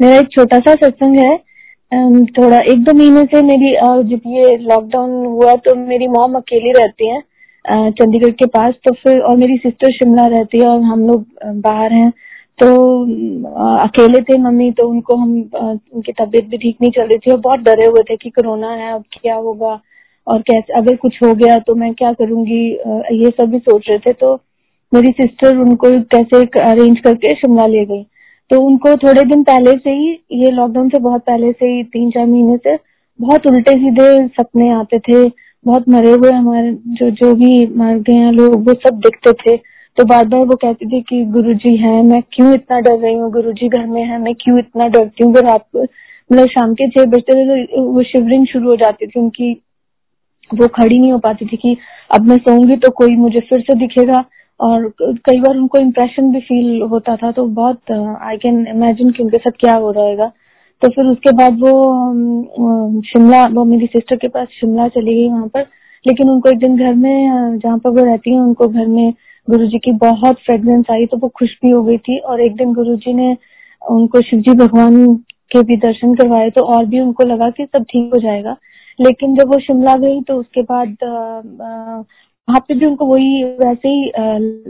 मेरा एक छोटा सा सत्संग है। थोड़ा एक दो महीने से मेरी जब ये लॉकडाउन हुआ तो मेरी मॉम अकेली रहती है चंडीगढ़ के पास तो फिर, और मेरी सिस्टर शिमला रहती है और हम लोग बाहर हैं। तो अकेले थे मम्मी तो उनको हम उनकी तबीयत भी ठीक नहीं चल रही थी और बहुत डरे हुए थे कि कोरोना है, अब क्या होगा और कैसे, अगर कुछ हो गया तो मैं क्या करूँगी ये सब भी सोच रहे थे। तो मेरी सिस्टर उनको कैसे अरेंज करके शिमला ले गई। तो उनको थोड़े दिन पहले से ही, ये लॉकडाउन से बहुत पहले से ही तीन चार महीने से बहुत उल्टे सीधे सपने आते थे, बहुत मरे हुए हमारे, जो जो भी मर गए हैं लोग, वो सब दिखते थे। तो बार बार वो कहती थी कि, गुरुजी है, मैं क्यों इतना डर रही हूँ? गुरुजी घर में है, मैं क्यों इतना डरती हूँ? रात को मतलब शाम के छह बजते थे तो वो शिवरिंग शुरू हो जाती थी उनकी। वो खड़ी नहीं हो पाती थी कि, अब मैं सोऊँगी तो कोई मुझे फिर से दिखेगा। और कई बार उनको इम्प्रेशन भी फील होता था तो बहुत आई कैन इमेजिन कि उनके साथ क्या हो रहेगा तो फिर उसके बाद वो शिमला, वो मेरी सिस्टर के पास शिमला चली गई वहाँ पर। लेकिन उनको एक दिन घर में, जहाँ पर वो रहती है, उनको घर में गुरुजी की बहुत फ्रेग्रेंस आई तो वो खुश भी हो गई थी। और एक दिन गुरुजी ने उनको शिव जी भगवान के भी दर्शन करवाए तो और भी उनको लगा कि सब ठीक हो जाएगा। लेकिन जब वो शिमला गई तो उसके बाद वहाँ पे भी उनको वही वैसे ही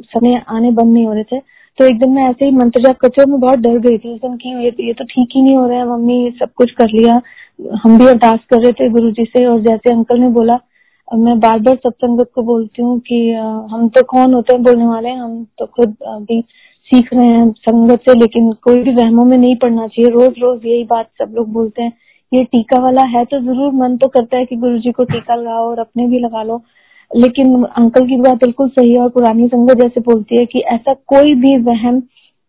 समय आने बंद नहीं हो रहे थे। तो एक दिन मैं ऐसे ही मंत्र जाप करते हुए मैं बहुत डर गई थी। दिन की ये, ये तो ठीक ही नहीं हो रहा है मम्मी सब कुछ कर लिया। हम भी अरदास कर रहे थे गुरु जी से और जैसे अंकल ने बोला मैं बार बार सत्संगत को बोलती हूँ कि हम तो कौन होते हैं बोलने वाले? हम तो खुद अभी सीख रहे हैं संगत से लेकिन कोई भी वहमों में नहीं पढ़ना चाहिए। रोज रोज यही बात सब लोग बोलते हैं। ये टीका वाला है तो ज़रूर मन तो करता है कि गुरु जी को टीका लगाओ और अपने भी लगा लो। लेकिन अंकल की बात बिल्कुल सही है और पुरानी संगत जैसे बोलती है कि ऐसा कोई भी वहम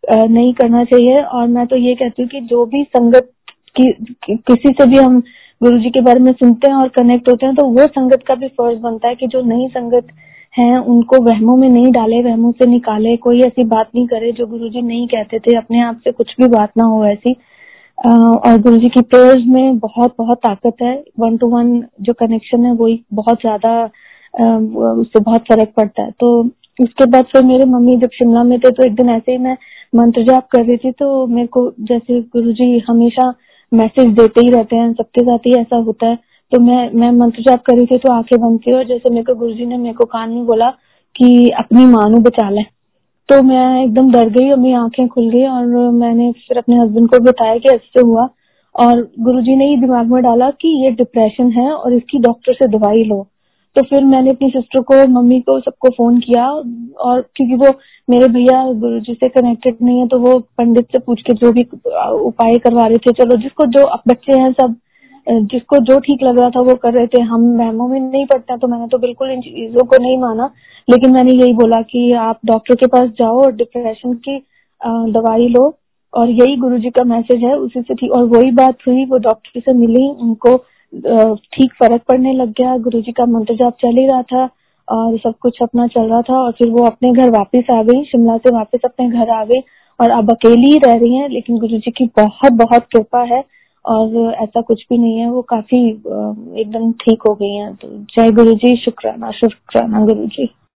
नहीं करना चाहिए। और मैं तो ये कहती हूँ कि जो भी संगत की कि, किसी से भी हम गुरु जी के बारे में सुनते हैं और कनेक्ट होते हैं तो वो संगत का भी फ़र्ज़ बनता है कि जो नई संगत है उनको वहमों में नहीं डाले वहमों से निकाले कोई ऐसी बात नहीं करे जो गुरु जी नहीं कहते थे अपने आप से कुछ भी बात ना हो ऐसी। और गुरु जी की प्रेयर्स में बहुत बहुत ताकत है। वन टू वन जो कनेक्शन है वही बहुत ज़्यादा उससे बहुत फ़र्क पड़ता है। तो उसके बाद फिर मेरे मम्मी जब शिमला में थे तो एक दिन ऐसे ही मैं मंत्र जाप कर रही थी तो मेरे को जैसे गुरु जी हमेशा मैसेज देते ही रहते हैं, सबके साथ ही ऐसा होता है। तो मैं मैं मंत्र जाप कर रही थी तो आँखें बंद की और जैसे मेरे को गुरु जी ने मेरे को कान में बोला कि अपनी माँ नु बचा ले। तो मैं एकदम डर गई, और मेरी आँखें खुल गई और मैंने फिर अपने हस्बैंड को बताया कि ऐसे हुआ। और गुरुजी ने ही दिमाग में डाला कि ये डिप्रेशन है और इसकी डॉक्टर से दवाई लो। तो फिर मैंने अपनी सिस्टर को मम्मी को, सबको फ़ोन किया और क्योंकि वो मेरे भैया गुरु जी से कनेक्टेड नहीं है तो वो पंडित से पूछ के जो भी उपाय करवा रहे थे, चलो जिसको जो बच्चे हैं सब जिसको जो ठीक लग रहा था वो कर रहे थे। हम वहमों में नहीं पड़ता तो मैंने तो बिल्कुल इन चीज़ों को नहीं माना। लेकिन मैंने यही बोला कि आप डॉक्टर के पास जाओ और डिप्रेशन की दवाई लो और यही गुरु जी का मैसेज है, उसी से थी और वही बात हुई, वो डॉक्टर से मिली, उनको ठीक फ़र्क पड़ने लग गया। गुरु जी का मंत्र जाप चल ही रहा था और सब कुछ अपना चल रहा था और फिर वो अपने घर वापस आ गई। शिमला से वापस अपने घर आ गई और अब अकेली ही रह रही है, लेकिन गुरु जी की बहुत बहुत कृपा है और ऐसा कुछ भी नहीं है। वो काफ़ी एकदम ठीक हो गई है। तो जय गुरु जी शुक्राना शुक्राना गुरु जी